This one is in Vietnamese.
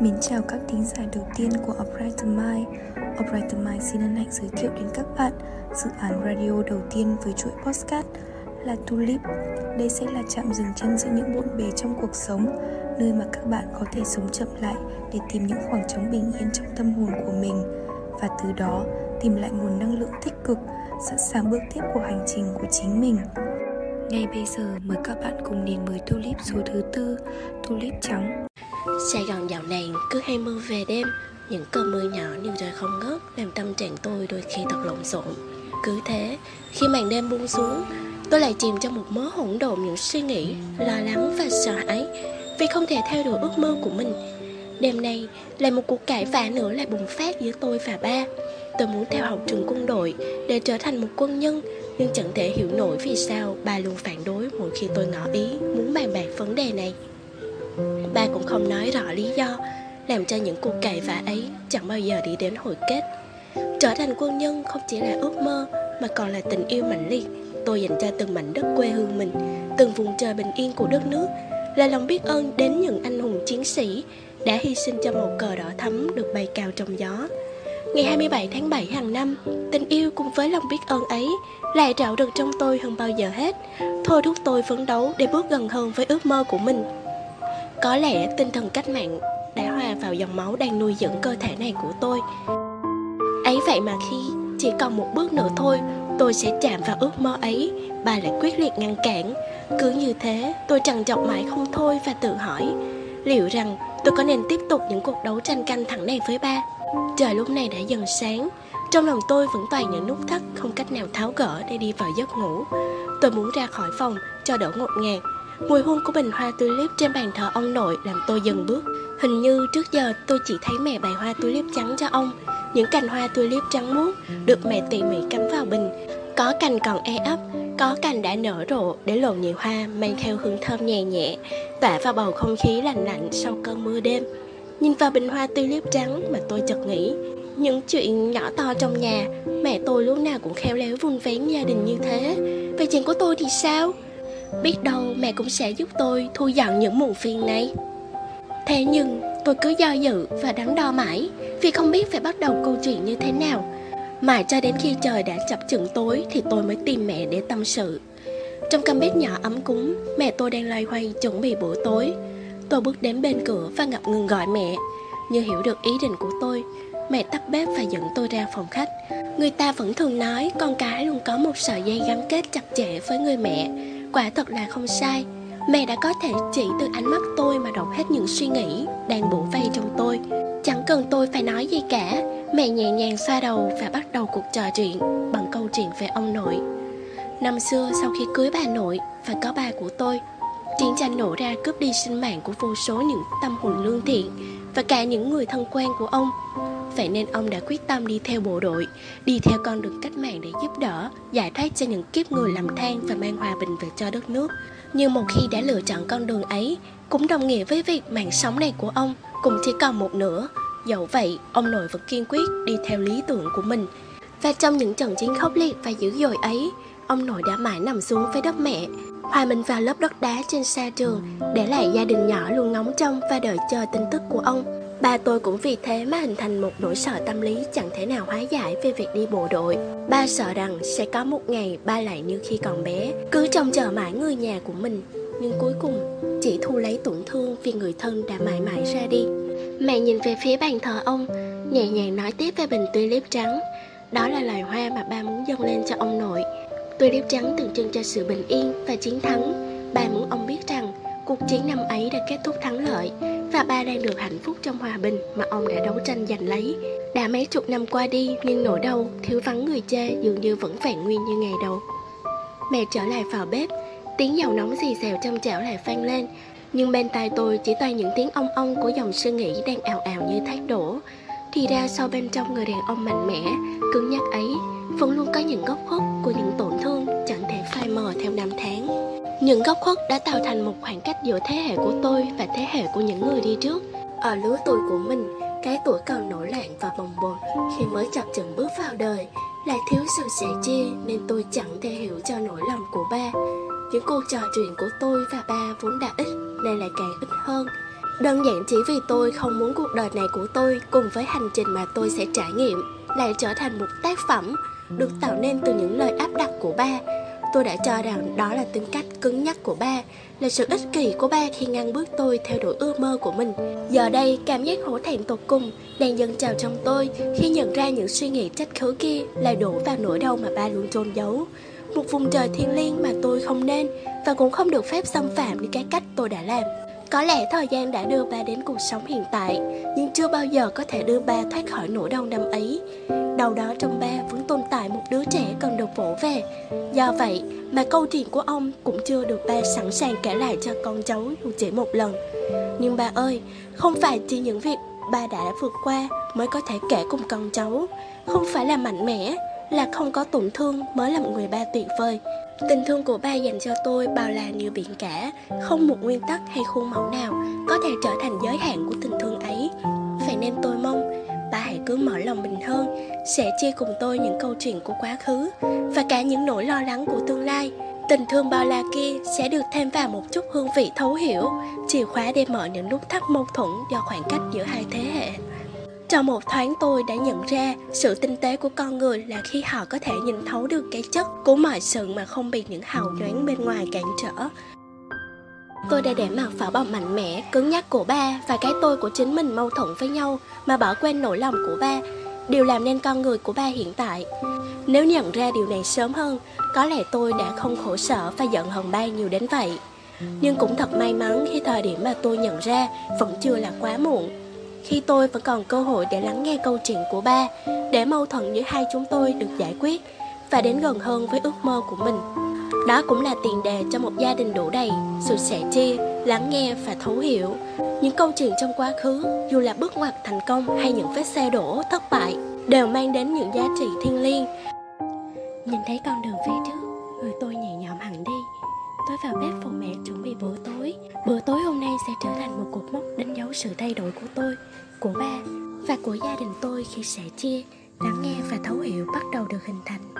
Mến chào các thính giả đầu tiên của Upright Mind. Upright Mind xin hân hạnh giới thiệu đến các bạn dự án radio đầu tiên với chuỗi podcast là Tulip. Đây sẽ là trạm dừng chân giữa những bộn bề trong cuộc sống, Nơi mà các bạn có thể sống chậm lại để tìm những khoảng trống bình yên trong tâm hồn của mình. Và từ đó, tìm lại nguồn năng lượng tích cực, sẵn sàng bước tiếp của hành trình của chính mình ngay bây giờ mời các bạn cùng đến với tulip số thứ tư, tulip trắng. Sài Gòn dạo này cứ hay mưa về đêm, những cơn mưa nhỏ như trời không ngớt làm tâm trạng tôi đôi khi thật lộn xộn. Cứ thế, khi màn đêm buông xuống, tôi lại chìm trong một mớ hỗn độn những suy nghĩ, lo lắng và sợ hãi vì không thể theo đuổi ước mơ của mình. Đêm nay, lại một cuộc cãi vã nữa lại bùng phát giữa tôi và ba. Tôi muốn theo học trường quân đội để trở thành một quân nhân nhưng chẳng thể hiểu nổi vì sao ba luôn phản đối mỗi khi tôi ngỏ ý muốn bàn bạc vấn đề này. Ba cũng không nói rõ lý do, làm cho những cuộc cãi vã ấy chẳng bao giờ đi đến hồi kết. Trở thành quân nhân không chỉ là ước mơ mà còn là tình yêu mãnh liệt tôi dành cho từng mảnh đất quê hương mình, từng vùng trời bình yên của đất nước, là lòng biết ơn đến những anh hùng chiến sĩ đã hy sinh cho màu cờ đỏ thắm được bay cao trong gió. Ngày 27 tháng 7 hàng năm, tình yêu cùng với lòng biết ơn ấy lại trạo rực trong tôi hơn bao giờ hết, thôi thúc tôi phấn đấu để bước gần hơn với ước mơ của mình. Có lẽ tinh thần cách mạng đã hòa vào dòng máu đang nuôi dưỡng cơ thể này của tôi. Ấy vậy mà khi chỉ còn một bước nữa thôi, tôi sẽ chạm vào ước mơ ấy, bà lại quyết liệt ngăn cản. Cứ như thế, tôi trằn trọc mãi không thôi và tự hỏi, liệu rằng tôi có nên tiếp tục những cuộc đấu tranh căng thẳng này với ba? Trời lúc này đã dần sáng. Trong lòng tôi vẫn toàn những nút thắt Không cách nào tháo gỡ để đi vào giấc ngủ. Tôi muốn ra khỏi phòng cho đỡ ngột ngạt. Mùi hương của bình hoa tulip trên bàn thờ ông nội làm tôi dừng bước. Hình như trước giờ tôi chỉ thấy mẹ bày hoa tulip trắng cho ông. Những cành hoa tulip trắng muốt được mẹ tỉ mỉ cắm vào bình. Có cành còn e ấp, có cành đã nở rộ để lộ nhị hoa mang theo hương thơm nhẹ nhẹ Tỏa vào bầu không khí lạnh lạnh sau cơn mưa đêm. Nhìn vào bình hoa tulip trắng mà tôi chợt nghĩ, Những chuyện nhỏ to trong nhà, Mẹ tôi lúc nào cũng khéo léo vun vén gia đình như thế. Vậy chuyện của tôi thì sao? Biết đâu mẹ cũng sẽ giúp tôi thu dọn những muộn phiền này. Thế nhưng, tôi cứ do dự và đắn đo mãi, Vì không biết phải bắt đầu câu chuyện như thế nào. Mãi cho đến khi trời đã chập chững tối Thì tôi mới tìm mẹ để tâm sự. Trong căn bếp nhỏ ấm cúng, Mẹ tôi đang loay hoay chuẩn bị bữa tối. Tôi bước đến bên cửa và ngập ngừng gọi mẹ. Như hiểu được ý định của tôi, Mẹ tắt bếp và dẫn tôi ra phòng khách. Người ta vẫn thường nói con cái luôn có một sợi dây gắn kết chặt chẽ với người mẹ. Quả thật là không sai. Mẹ đã có thể chỉ từ ánh mắt tôi mà đọc hết những suy nghĩ đang bổ vây trong tôi. Chẳng cần tôi phải nói gì cả, Mẹ nhẹ nhàng xoa đầu và bắt đầu cuộc trò chuyện bằng câu chuyện về ông nội. Năm xưa sau khi cưới bà nội và có ba của tôi Chiến tranh nổ ra cướp đi sinh mạng của vô số những tâm hồn lương thiện và cả những người thân quen của ông. Vậy nên ông đã quyết tâm đi theo bộ đội, đi theo con đường cách mạng để giúp đỡ, giải thoát cho những kiếp người lầm than và mang hòa bình về cho đất nước. Nhưng một khi đã lựa chọn con đường ấy, cũng đồng nghĩa với việc mạng sống này của ông cũng chỉ còn một nửa. Dẫu vậy, ông nội vẫn kiên quyết đi theo lý tưởng của mình. Và trong những trận chiến khốc liệt và dữ dội ấy, ông nội đã mãi nằm xuống với đất mẹ, hòa mình vào lớp đất đá trên xa trường, để lại gia đình nhỏ luôn ngóng trông và đợi chờ tin tức của ông. Ba tôi cũng vì thế mà hình thành một nỗi sợ tâm lý chẳng thể nào hóa giải về việc đi bộ đội. Ba sợ rằng sẽ có một ngày ba lại như khi còn bé, cứ trông chờ mãi người nhà của mình. Nhưng cuối cùng, chỉ thu lấy tổn thương vì người thân đã mãi mãi ra đi. Mẹ nhìn về phía bàn thờ ông, nhẹ nhàng nói tiếp về bình tulip trắng. Đó là loài hoa mà ba muốn dâng lên cho ông nội. Tulip trắng tượng trưng cho sự bình yên và chiến thắng. Ba muốn ông biết rằng cuộc chiến năm ấy đã kết thúc thắng lợi và ba đang được hạnh phúc trong hòa bình mà ông đã đấu tranh giành lấy. Đã mấy chục năm qua đi nhưng nỗi đau, thiếu vắng người cha dường như vẫn vẹn nguyên như ngày đầu. Mẹ trở lại vào bếp, tiếng dầu nóng xì xèo trong chảo lại vang lên nhưng bên tai tôi chỉ toàn những tiếng ong ong của dòng suy nghĩ đang ào ào như thác đổ thì ra sau bên trong người đàn ông mạnh mẽ cứng nhắc ấy vẫn luôn có những góc khuất của những tổn mờ theo năm tháng. Những góc khuất đã tạo thành một khoảng cách giữa thế hệ của tôi và thế hệ của những người đi trước. Ở lứa tuổi của mình, cái tuổi còn nổi loạn và bồng bột khi mới chập chững bước vào đời lại thiếu sự sẻ chia nên tôi chẳng thể hiểu cho nỗi lòng của ba. Những cuộc trò chuyện của tôi và ba vốn đã ít nên lại càng ít hơn. Đơn giản chỉ vì tôi không muốn cuộc đời này của tôi cùng với hành trình mà tôi sẽ trải nghiệm lại trở thành một tác phẩm được tạo nên từ những lời áp đặt của ba tôi đã cho rằng đó là tính cách cứng nhắc của ba, là sự ích kỷ của ba khi ngăn bước tôi theo đuổi ước mơ của mình. Giờ đây, cảm giác hổ thẹn tột cùng đang dâng trào trong tôi khi nhận ra những suy nghĩ trách khứ kia là đổ vào nỗi đau mà ba luôn trôn giấu. Một vùng trời thiên liêng mà tôi không nên và cũng không được phép xâm phạm đến cái cách tôi đã làm. Có lẽ thời gian đã đưa ba đến cuộc sống hiện tại, Nhưng chưa bao giờ có thể đưa ba thoát khỏi nỗi đau năm ấy. Đầu đó trong ba vẫn tồn tại một đứa trẻ cần được vỗ về. Do vậy mà câu chuyện của ông cũng chưa được ba sẵn sàng kể lại cho con cháu dù chỉ một lần. Nhưng ba ơi, không phải chỉ những việc ba đã vượt qua mới có thể kể cùng con cháu. Không phải là mạnh mẽ, là không có tổn thương mới là một người ba tuyệt vời. Tình thương của ba dành cho tôi bao la như biển cả Không một nguyên tắc hay khuôn mẫu nào Có thể trở thành giới hạn của tình thương ấy. Vậy nên tôi mong hãy cứ mở lòng mình hơn, Sẽ chia cùng tôi những câu chuyện của quá khứ Và cả những nỗi lo lắng của tương lai Tình thương bao la kia sẽ được thêm vào một chút hương vị thấu hiểu, Chìa khóa để mở những nút thắt mâu thuẫn do khoảng cách giữa hai thế hệ trong một thoáng tôi đã nhận ra, sự tinh tế của con người là khi họ có thể nhìn thấu được cái chất của mọi sự mà không bị những hào nhoáng bên ngoài cản trở. Tôi đã để mặc pháo bọc mạnh mẽ, cứng nhắc của ba và cái tôi của chính mình mâu thuẫn với nhau mà bỏ quên nỗi lòng của ba, điều làm nên con người của ba hiện tại. Nếu nhận ra điều này sớm hơn, có lẽ tôi đã không khổ sở và giận hờn ba nhiều đến vậy. Nhưng cũng thật may mắn khi thời điểm mà tôi nhận ra vẫn chưa là quá muộn khi tôi vẫn còn cơ hội để lắng nghe câu chuyện của ba để mâu thuẫn giữa hai chúng tôi được giải quyết và đến gần hơn với ước mơ của mình đó cũng là tiền đề cho một gia đình đủ đầy, sự sẻ chia, lắng nghe và thấu hiểu. Những câu chuyện trong quá khứ, dù là bước ngoặt thành công hay những vết xe đổ thất bại, đều mang đến những giá trị thiêng liêng. Nhìn thấy con đường phía trước, người tôi nhẹ nhõm hẳn đi. Tôi vào bếp phụ mẹ chuẩn bị bữa tối. Bữa tối hôm nay sẽ trở thành một cột mốc đánh dấu sự thay đổi của tôi, của ba và của gia đình tôi khi sẻ chia, lắng nghe và thấu hiểu bắt đầu được hình thành.